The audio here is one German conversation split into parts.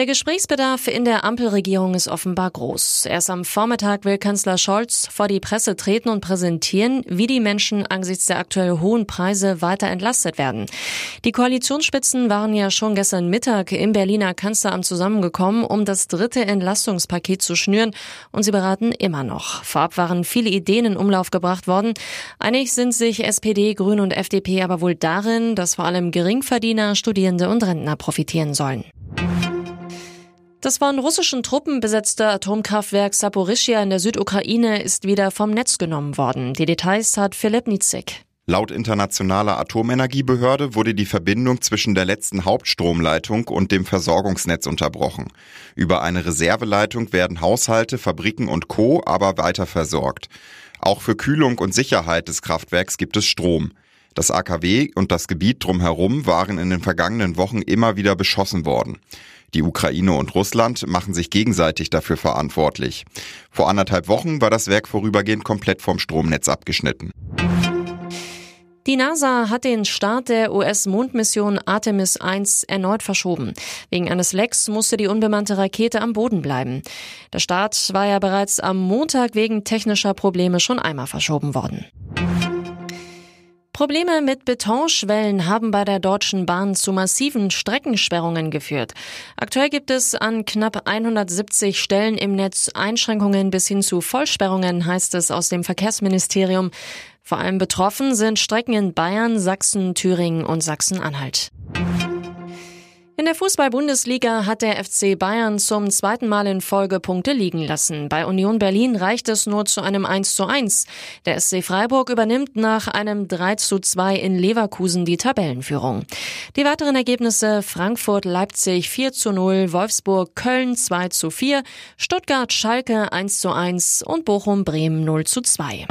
Der Gesprächsbedarf in der Ampelregierung ist offenbar groß. Erst am Vormittag will Kanzler Scholz vor die Presse treten und präsentieren, wie die Menschen angesichts der aktuell hohen Preise weiter entlastet werden. Die Koalitionsspitzen waren ja schon gestern Mittag im Berliner Kanzleramt zusammengekommen, um das dritte Entlastungspaket zu schnüren und sie beraten immer noch. Vorab waren viele Ideen in Umlauf gebracht worden. Einig sind sich SPD, Grüne und FDP aber wohl darin, dass vor allem Geringverdiener, Studierende und Rentner profitieren sollen. Das von russischen Truppen besetzte Atomkraftwerk Saporischia in der Südukraine ist wieder vom Netz genommen worden. Die Details hat Philipp Nitzig. Laut internationaler Atomenergiebehörde wurde die Verbindung zwischen der letzten Hauptstromleitung und dem Versorgungsnetz unterbrochen. Über eine Reserveleitung werden Haushalte, Fabriken und Co. aber weiter versorgt. Auch für Kühlung und Sicherheit des Kraftwerks gibt es Strom. Das AKW und das Gebiet drumherum waren in den vergangenen Wochen immer wieder beschossen worden. Die Ukraine und Russland machen sich gegenseitig dafür verantwortlich. Vor anderthalb Wochen war das Werk vorübergehend komplett vom Stromnetz abgeschnitten. Die NASA hat den Start der US-Mondmission Artemis 1 erneut verschoben. Wegen eines Lecks musste die unbemannte Rakete am Boden bleiben. Der Start war ja bereits am Montag wegen technischer Probleme schon einmal verschoben worden. Probleme mit Betonschwellen haben bei der Deutschen Bahn zu massiven Streckensperrungen geführt. Aktuell gibt es an knapp 170 Stellen im Netz Einschränkungen bis hin zu Vollsperrungen, heißt es aus dem Verkehrsministerium. Vor allem betroffen sind Strecken in Bayern, Sachsen, Thüringen und Sachsen-Anhalt. In der Fußball-Bundesliga hat der FC Bayern zum zweiten Mal in Folge Punkte liegen lassen. Bei Union Berlin reicht es nur zu einem 1 zu 1. Der SC Freiburg übernimmt nach einem 3 zu 2 in Leverkusen die Tabellenführung. Die weiteren Ergebnisse Frankfurt, Leipzig 4 zu 0, Wolfsburg, Köln 2 zu 4, Stuttgart, Schalke 1 zu 1 und Bochum, Bremen 0 zu 2.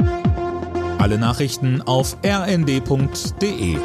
Alle Nachrichten auf rnd.de